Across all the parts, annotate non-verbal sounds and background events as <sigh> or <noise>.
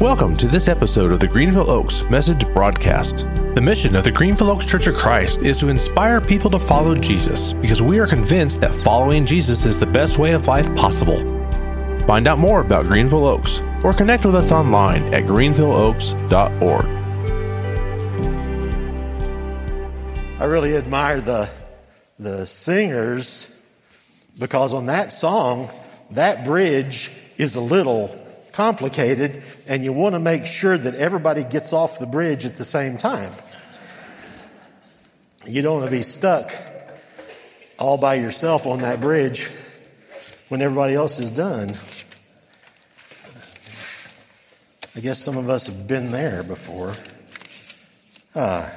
Welcome to this episode of the Greenville Oaks Message Broadcast. The mission of the Greenville Oaks Church of Christ is to inspire people to follow Jesus because we are convinced that following Jesus is the best way of life possible. Find out more about Greenville Oaks or connect with us online at greenvilleoaks.org. I really admire the, the singers because on that song, that bridge is a little complicated and you want to make sure that everybody gets off the bridge at the same time. You don't want to be stuck all by yourself on that bridge when everybody else is done. I guess some of us have been there before. Ah.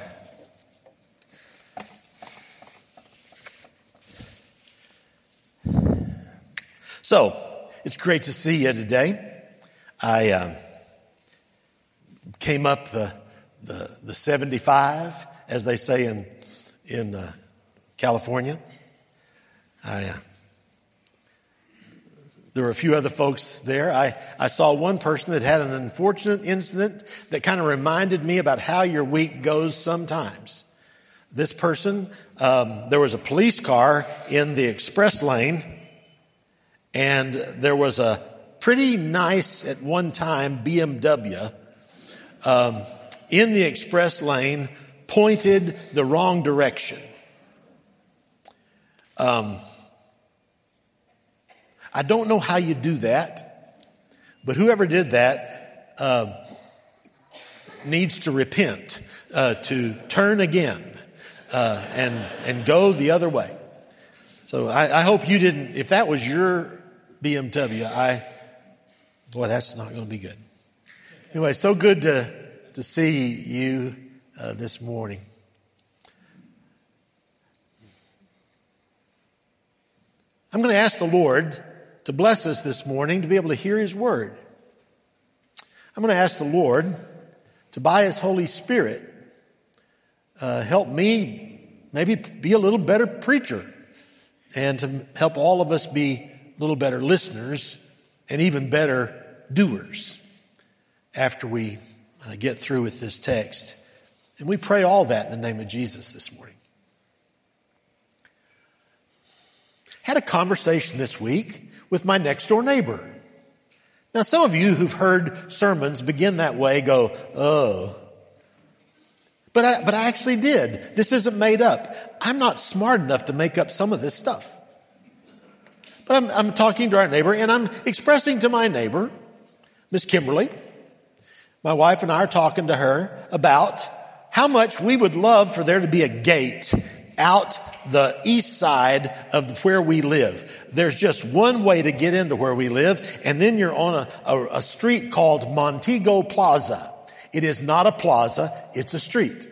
So, it's great to see you today. I uh, came up the, the, the 75, as they say in, in uh, California. I, uh, there were a few other folks there. I, I saw one person that had an unfortunate incident that kind of reminded me about how your week goes sometimes. This person, um, there was a police car in the express lane, and there was a pretty nice at one time BMW um, in the express lane pointed the wrong direction. Um, I don't know how you do that, but whoever did that uh, needs to repent, uh, to turn again, uh, and and go the other way. So I, I hope you didn't. If that was your BMW, I Boy, that's not going to be good. Anyway, so good to, to see you uh, this morning. I'm going to ask the Lord to bless us this morning to be able to hear His word. I'm going to ask the Lord to, by His Holy Spirit, uh, help me maybe be a little better preacher and to help all of us be a little better listeners and even better doers after we uh, get through with this text. And we pray all that in the name of Jesus this morning. Had a conversation this week with my next door neighbor. Now, some of you who've heard sermons begin that way go, oh. But I, but I actually did. This isn't made up. I'm not smart enough to make up some of this stuff. But I'm, I'm talking to our neighbor and I'm expressing to my neighbor Miss Kimberly. My wife and I are talking to her about how much we would love for there to be a gate out the east side of where we live. There's just one way to get into where we live, and then you're on a, a, a street called Montego Plaza. It is not a plaza, it's a street.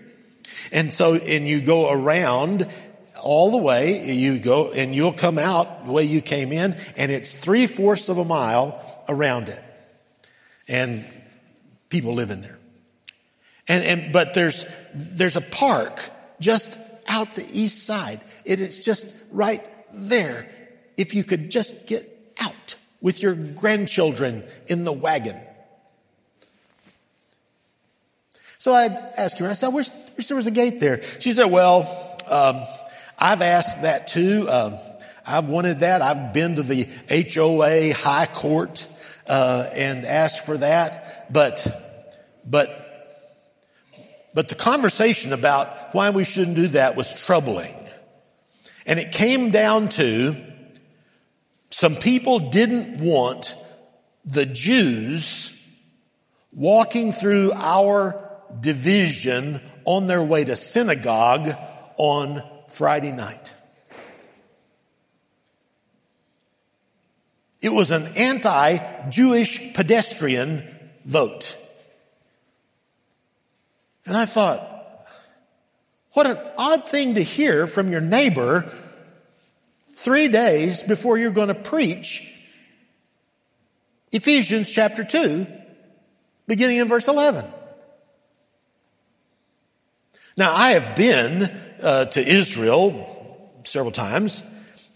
And so, and you go around all the way, you go, and you'll come out the way you came in, and it's three fourths of a mile around it and people live in there. And, and, but there's, there's a park just out the east side. It is just right there. If you could just get out with your grandchildren in the wagon. So I'd ask her, I said, wish, wish there was a gate there. She said, well, um, I've asked that too. Um, I've wanted that. I've been to the HOA high court uh, and ask for that. But, but, but the conversation about why we shouldn't do that was troubling. And it came down to some people didn't want the Jews walking through our division on their way to synagogue on Friday night. It was an anti-Jewish pedestrian vote. And I thought, what an odd thing to hear from your neighbor three days before you're going to preach Ephesians chapter 2, beginning in verse 11. Now, I have been uh, to Israel several times,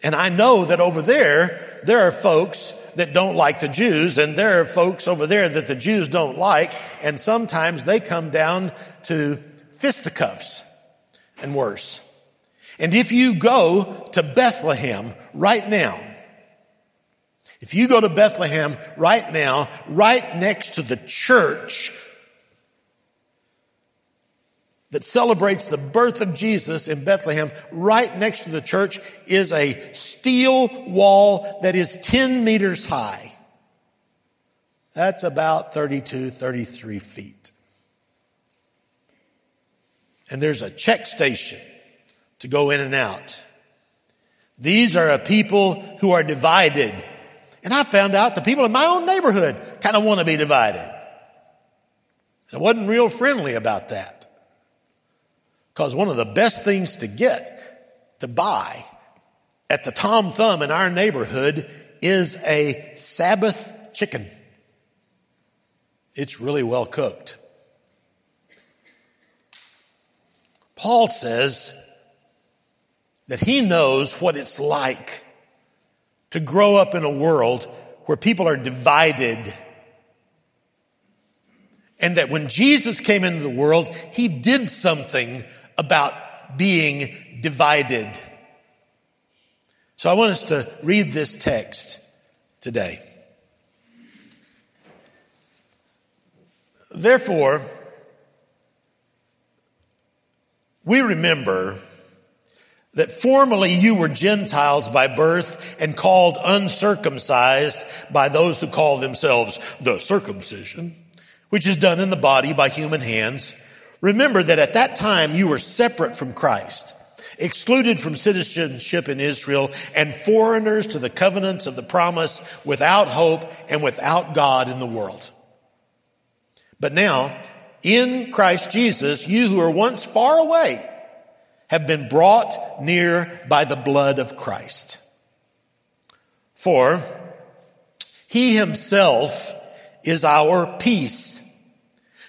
and I know that over there, there are folks that don't like the Jews, and there are folks over there that the Jews don't like, and sometimes they come down to fisticuffs and worse. And if you go to Bethlehem right now, if you go to Bethlehem right now, right next to the church that celebrates the birth of Jesus in Bethlehem, right next to the church is a steel wall that is 10 meters high. That's about 32, 33 feet. And there's a check station to go in and out. These are a people who are divided. And I found out the people in my own neighborhood kind of want to be divided. I wasn't real friendly about that. Because one of the best things to get, to buy at the Tom Thumb in our neighborhood is a Sabbath chicken. It's really well cooked. Paul says that he knows what it's like to grow up in a world where people are divided. And that when Jesus came into the world, he did something about being divided. So I want us to read this text today. Therefore, we remember that formerly you were Gentiles by birth and called uncircumcised by those who call themselves the circumcision, which is done in the body by human hands Remember that at that time you were separate from Christ, excluded from citizenship in Israel, and foreigners to the covenants of the promise, without hope and without God in the world. But now, in Christ Jesus, you who were once far away have been brought near by the blood of Christ. For he himself is our peace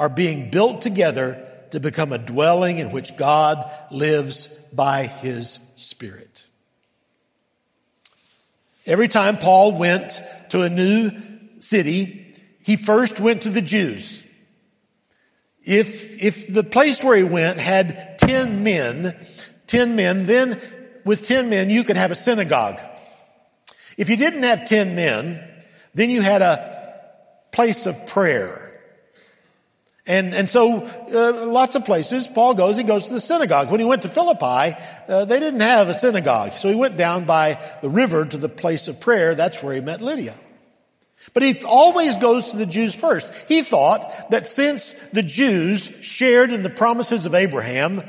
are being built together to become a dwelling in which God lives by his Spirit. Every time Paul went to a new city, he first went to the Jews. If, if the place where he went had 10 men, 10 men, then with 10 men you could have a synagogue. If you didn't have 10 men, then you had a place of prayer. And, and so, uh, lots of places, Paul goes, he goes to the synagogue. When he went to Philippi, uh, they didn't have a synagogue. So he went down by the river to the place of prayer. That's where he met Lydia. But he always goes to the Jews first. He thought that since the Jews shared in the promises of Abraham,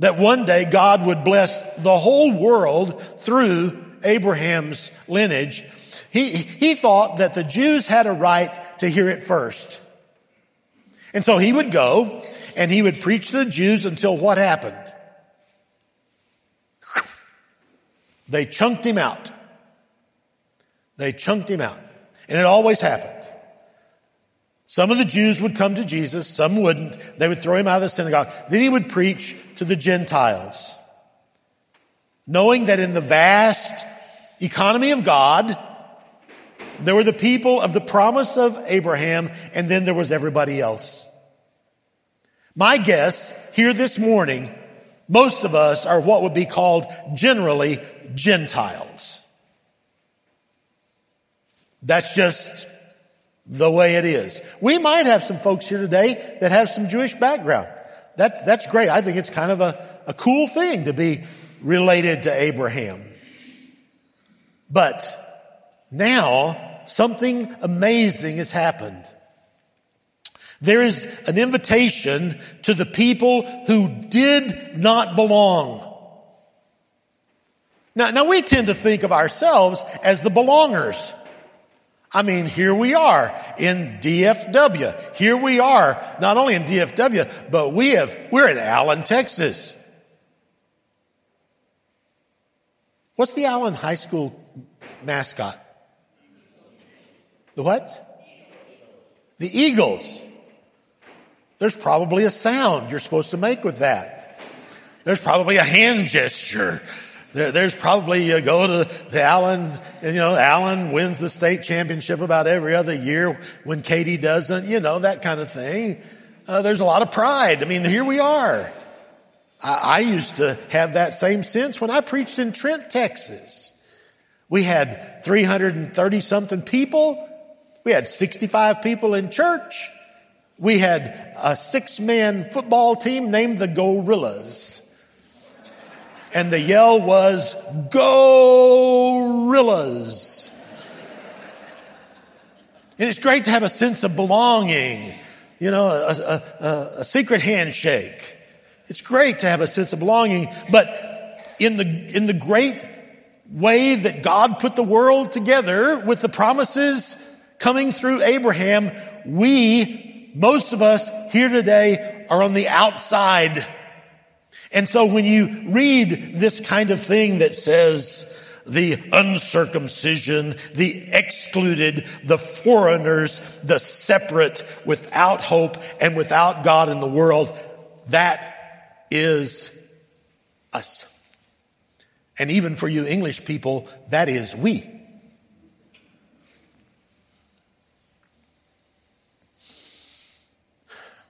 that one day God would bless the whole world through Abraham's lineage, he, he thought that the Jews had a right to hear it first. And so he would go and he would preach to the Jews until what happened? They chunked him out. They chunked him out. And it always happened. Some of the Jews would come to Jesus, some wouldn't. They would throw him out of the synagogue. Then he would preach to the Gentiles. Knowing that in the vast economy of God, there were the people of the promise of Abraham, and then there was everybody else. My guess here this morning, most of us are what would be called generally Gentiles. That's just the way it is. We might have some folks here today that have some Jewish background. That's, that's great. I think it's kind of a, a cool thing to be related to Abraham. But now something amazing has happened. There is an invitation to the people who did not belong. Now, now we tend to think of ourselves as the belongers. I mean, here we are in DFW. Here we are, not only in DFW, but we have, we're in Allen, Texas. What's the Allen High School mascot? The what? The Eagles. There's probably a sound you're supposed to make with that. There's probably a hand gesture there, there's probably you go to the Allen, you know, Allen wins the state championship about every other year when Katy doesn't, you know, that kind of thing. Uh, there's a lot of pride. I mean, here we are. I, I used to have that same sense when I preached in Trent, Texas. We had 330 something people. We had 65 people in church. We had a six man football team named the Gorillas and the yell was, gorillas. and it's great to have a sense of belonging, you know, a, a, a, a secret handshake. It's great to have a sense of belonging, but in the, in the great way that God put the world together with the promises coming through Abraham, we, most of us here today are on the outside and so when you read this kind of thing that says the uncircumcision, the excluded, the foreigners, the separate, without hope and without God in the world, that is us. And even for you English people, that is we.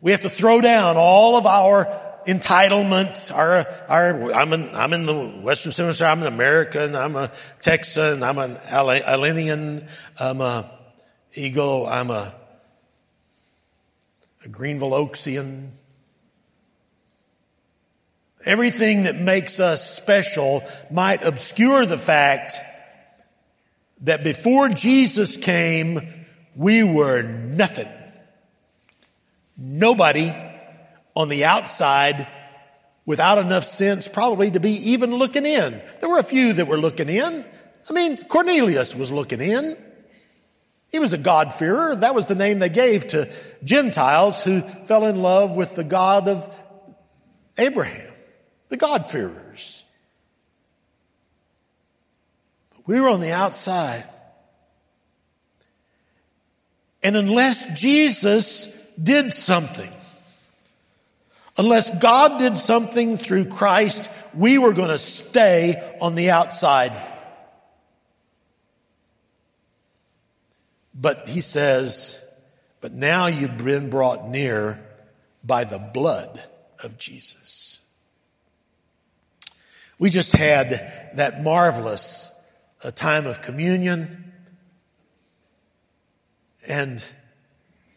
We have to throw down all of our entitlement, our, our, I'm in, I'm in the Western Hemisphere, I'm an American, I'm a Texan, I'm an Alenian, I'm a Eagle, I'm a, a Greenville Oaksian. Everything that makes us special might obscure the fact that before Jesus came, we were nothing. Nobody on the outside without enough sense probably to be even looking in. There were a few that were looking in. I mean, Cornelius was looking in. He was a God-fearer. That was the name they gave to Gentiles who fell in love with the God of Abraham, the God-fearers. But we were on the outside. And unless Jesus did something, Unless God did something through Christ, we were going to stay on the outside. But he says, but now you've been brought near by the blood of Jesus. We just had that marvelous uh, time of communion and,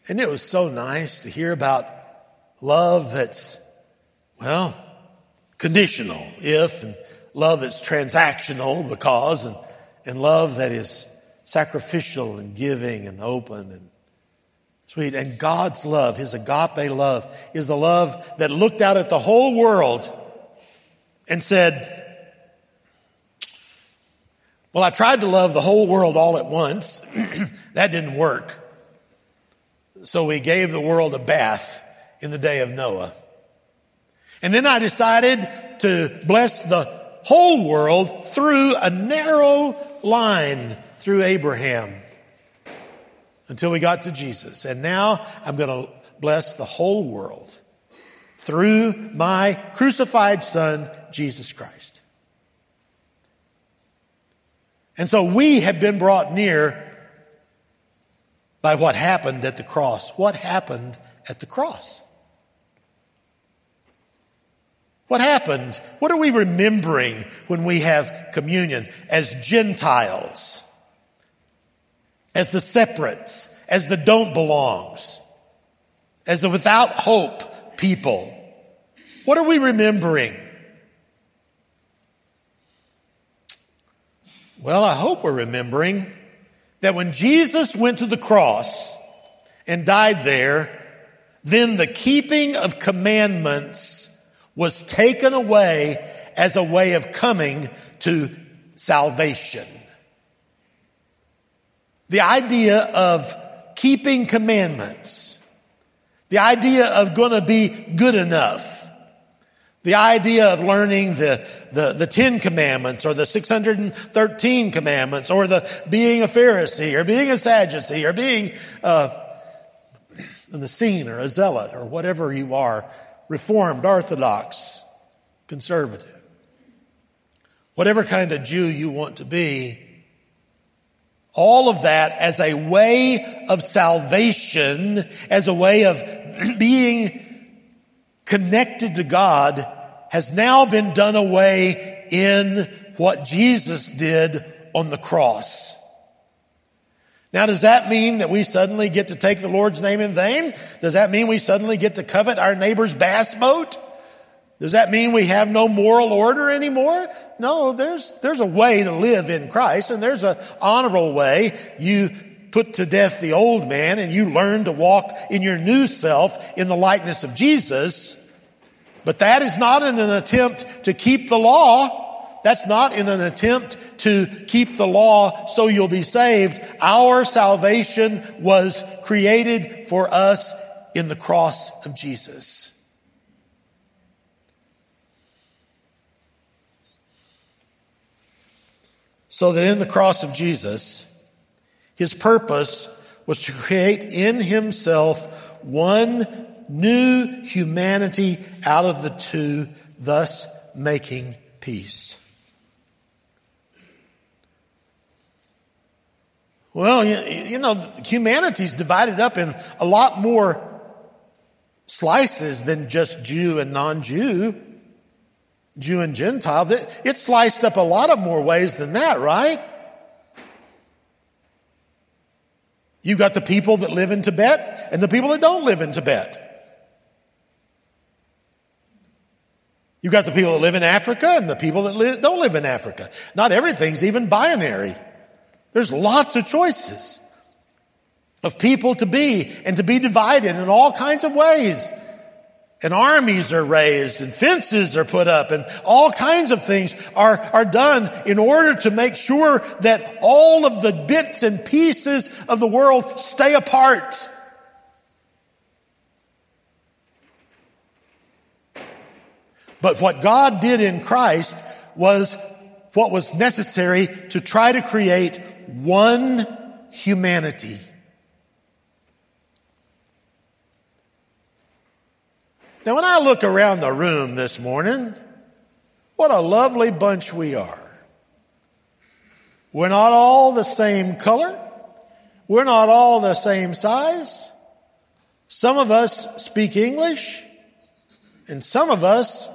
and it was so nice to hear about love that's, well, conditional if, and love that's transactional because, and, and love that is sacrificial and giving and open and sweet. And God's love, His agape love, is the love that looked out at the whole world and said, well, I tried to love the whole world all at once. <clears throat> that didn't work. So we gave the world a bath in the day of Noah. And then I decided to bless the whole world through a narrow line through Abraham. until we got to Jesus. And now I'm going to bless the whole world through my crucified son, Jesus Christ. And so we have been brought near by what happened at the cross. What happened at the cross? What happened? What are we remembering when we have communion as Gentiles? As the separates, as the don't belongs, as the without hope people. What are we remembering? Well, I hope we're remembering that when Jesus went to the cross and died there, then the keeping of commandments was taken away as a way of coming to salvation. The idea of keeping commandments, the idea of gonna be good enough, the idea of learning the, the, the Ten Commandments or the 613 Commandments or the being a Pharisee or being a Sadducee or being uh, an Essene or a Zealot or whatever you are Reformed, Orthodox, Conservative. Whatever kind of Jew you want to be, all of that as a way of salvation, as a way of <clears throat> being connected to God has now been done away in what Jesus did on the cross. Now, does that mean that we suddenly get to take the Lord's name in vain? Does that mean we suddenly get to covet our neighbor's bass boat? Does that mean we have no moral order anymore? No, there's, there's a way to live in Christ and there's an honorable way. You put to death the old man and you learn to walk in your new self in the likeness of Jesus. But that is not in an attempt to keep the law. That's not in an attempt to keep the law so you'll be saved. Our salvation was created for us in the cross of Jesus. So that in the cross of Jesus, his purpose was to create in himself one new humanity out of the two, thus making peace. Well, you, you know, humanity's divided up in a lot more slices than just Jew and non-Jew, Jew and Gentile. It's sliced up a lot of more ways than that, right? You've got the people that live in Tibet and the people that don't live in Tibet. You've got the people that live in Africa and the people that don't live in Africa. Not everything's even binary. There's lots of choices of people to be and to be divided in all kinds of ways. And armies are raised and fences are put up and all kinds of things are, are done in order to make sure that all of the bits and pieces of the world stay apart. But what God did in Christ was what was necessary to try to create one humanity. Now, when I look around the room this morning, what a lovely bunch we are. We're not all the same color. We're not all the same size. Some of us speak English, and some of us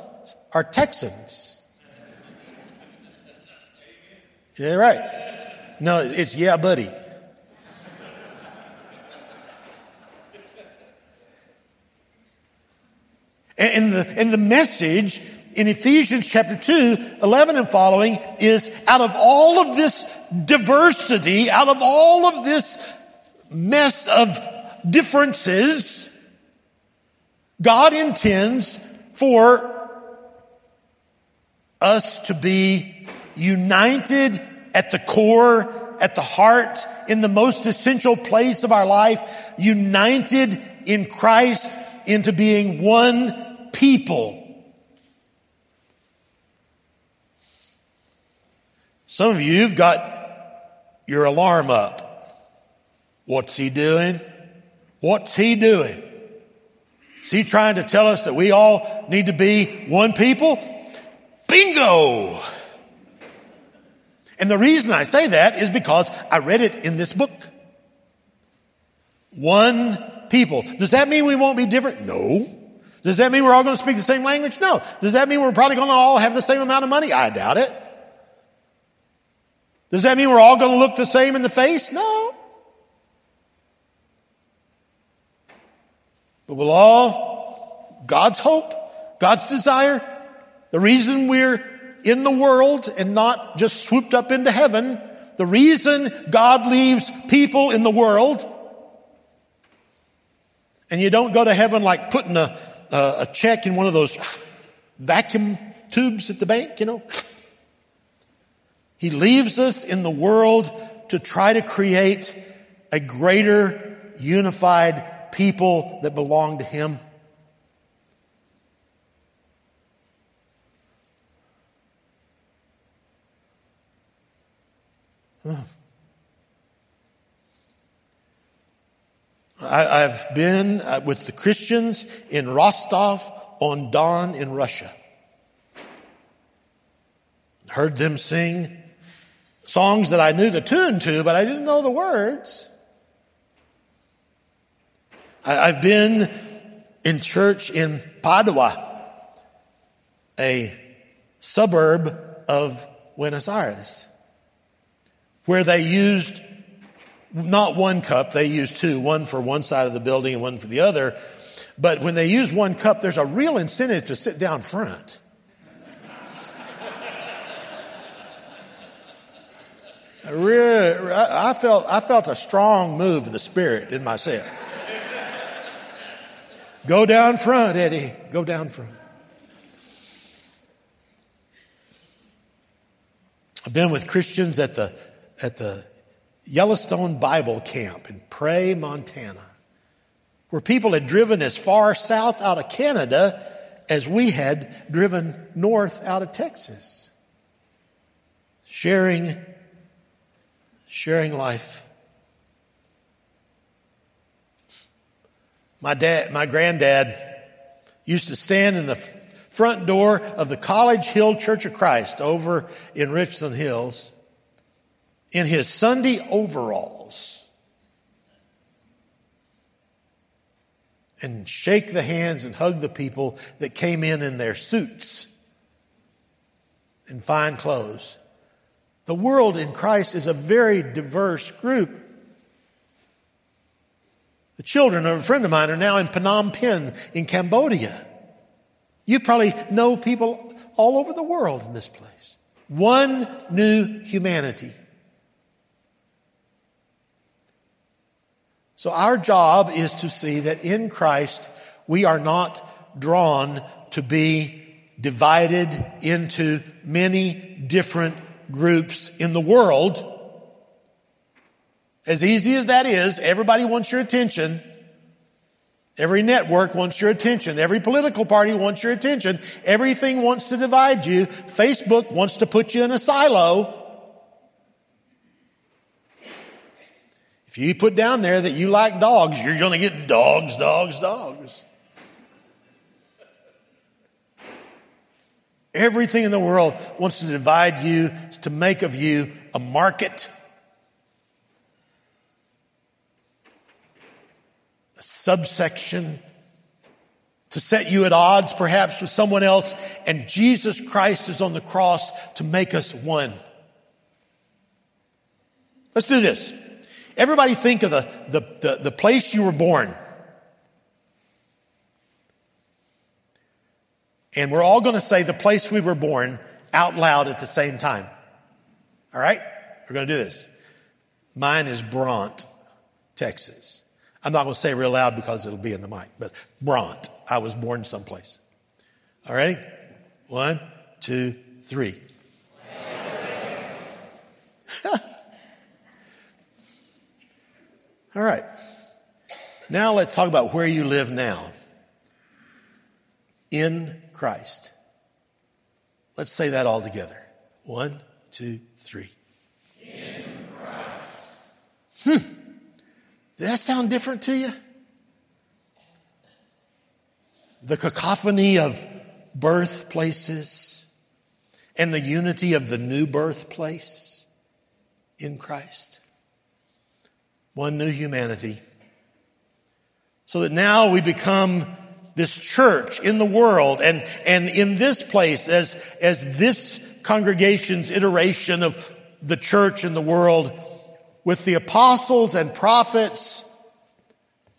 are Texans. Yeah, right. No, it's yeah, buddy. And the, and the message in Ephesians chapter 2, 11 and following is out of all of this diversity, out of all of this mess of differences, God intends for us to be united at the core, at the heart, in the most essential place of our life, united in Christ into being one people. Some of you have got your alarm up. What's he doing? What's he doing? Is he trying to tell us that we all need to be one people? Bingo! And the reason I say that is because I read it in this book. One people. Does that mean we won't be different? No. Does that mean we're all going to speak the same language? No. Does that mean we're probably going to all have the same amount of money? I doubt it. Does that mean we're all going to look the same in the face? No. But we'll all, God's hope, God's desire, the reason we're in the world and not just swooped up into heaven, the reason God leaves people in the world, and you don't go to heaven like putting a, a, a check in one of those vacuum tubes at the bank, you know. He leaves us in the world to try to create a greater unified people that belong to Him. I, have been uh, with the Christians in Rostov on Don in Russia. Heard them sing songs that I knew the tune to, but I didn't know the words. I, I've been in church in Padua, a suburb of Buenos Aires, where they used not one cup, they used two, one for one side of the building and one for the other. But when they use one cup, there's a real incentive to sit down front. <laughs> I, felt, I felt a strong move of the spirit in myself. Go down front, Eddie. Go down front. I've been with Christians at the, at the Yellowstone Bible Camp in Pray, Montana, where people had driven as far south out of Canada as we had driven north out of Texas. Sharing, sharing life. My dad, my granddad used to stand in the front door of the College Hill Church of Christ over in Richland Hills in his Sunday overalls and shake the hands and hug the people that came in in their suits and fine clothes. The world in Christ is a very diverse group. The children of a friend of mine are now in Phnom Penh in Cambodia. You probably know people all over the world in this place. One new humanity. So our job is to see that in Christ we are not drawn to be divided into many different groups in the world. As easy as that is, everybody wants your attention. Every network wants your attention. Every political party wants your attention. Everything wants to divide you. Facebook wants to put you in a silo. If you put down there that you like dogs, you're going to get dogs, dogs, dogs. Everything in the world wants to divide you, to make of you a market, a subsection, to set you at odds perhaps with someone else. And Jesus Christ is on the cross to make us one. Let's do this. Everybody think of the, the, the, the place you were born. And we're all going to say the place we were born out loud at the same time. All right? We're going to do this. Mine is Bronte, Texas. I'm not going to say real loud because it'll be in the mic, but Bronte. I was born someplace. All right? One, two, three. <laughs> All right. Now let's talk about where you live now. In Christ. Let's say that all together. One, two, three. In Christ. Hmm. Does that sound different to you? The cacophony of birthplaces and the unity of the new birthplace in Christ. One new humanity. So that now we become this church in the world and, and in this place as, as this congregation's iteration of the church in the world with the apostles and prophets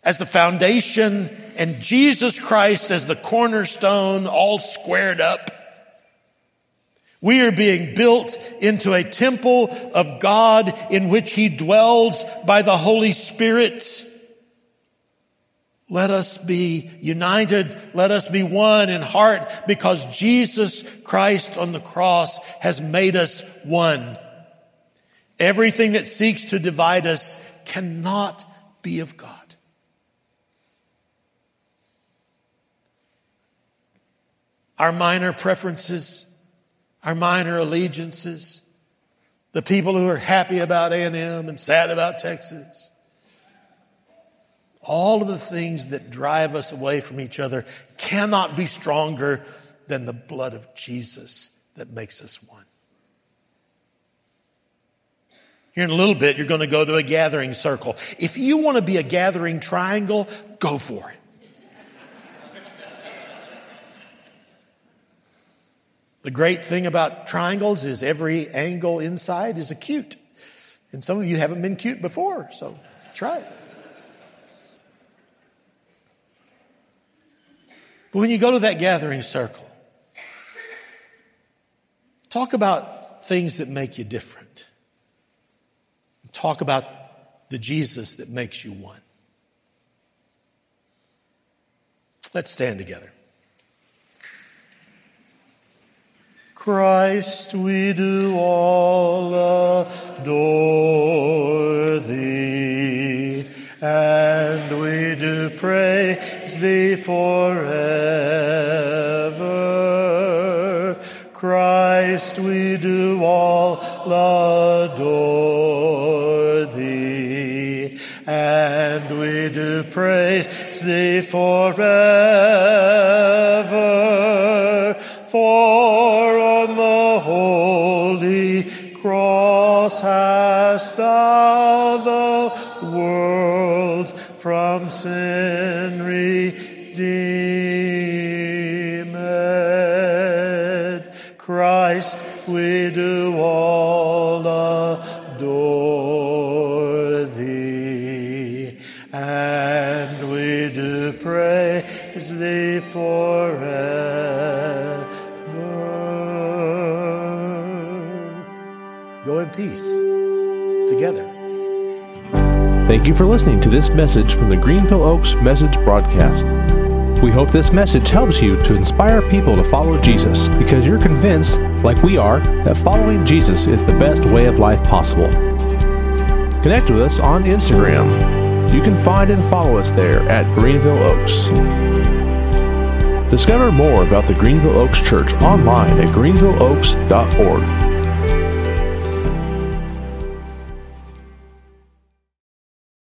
as the foundation and Jesus Christ as the cornerstone all squared up. We are being built into a temple of God in which He dwells by the Holy Spirit. Let us be united. Let us be one in heart because Jesus Christ on the cross has made us one. Everything that seeks to divide us cannot be of God. Our minor preferences, our minor allegiances, the people who are happy about A&M and sad about Texas, all of the things that drive us away from each other cannot be stronger than the blood of Jesus that makes us one. Here in a little bit, you're going to go to a gathering circle. If you want to be a gathering triangle, go for it. The great thing about triangles is every angle inside is acute. And some of you haven't been cute before, so try it. But when you go to that gathering circle, talk about things that make you different. Talk about the Jesus that makes you one. Let's stand together. Christ, we do all adore thee, and we do praise thee forever. Christ, we do all adore thee, and we do praise thee forever. Hast thou the world from sin redeemed. Christ, we do all adore thee, and we do praise thee forever. Go in peace. Thank you for listening to this message from the Greenville Oaks Message Broadcast. We hope this message helps you to inspire people to follow Jesus because you're convinced, like we are, that following Jesus is the best way of life possible. Connect with us on Instagram. You can find and follow us there at Greenville Oaks. Discover more about the Greenville Oaks Church online at greenvilleoaks.org.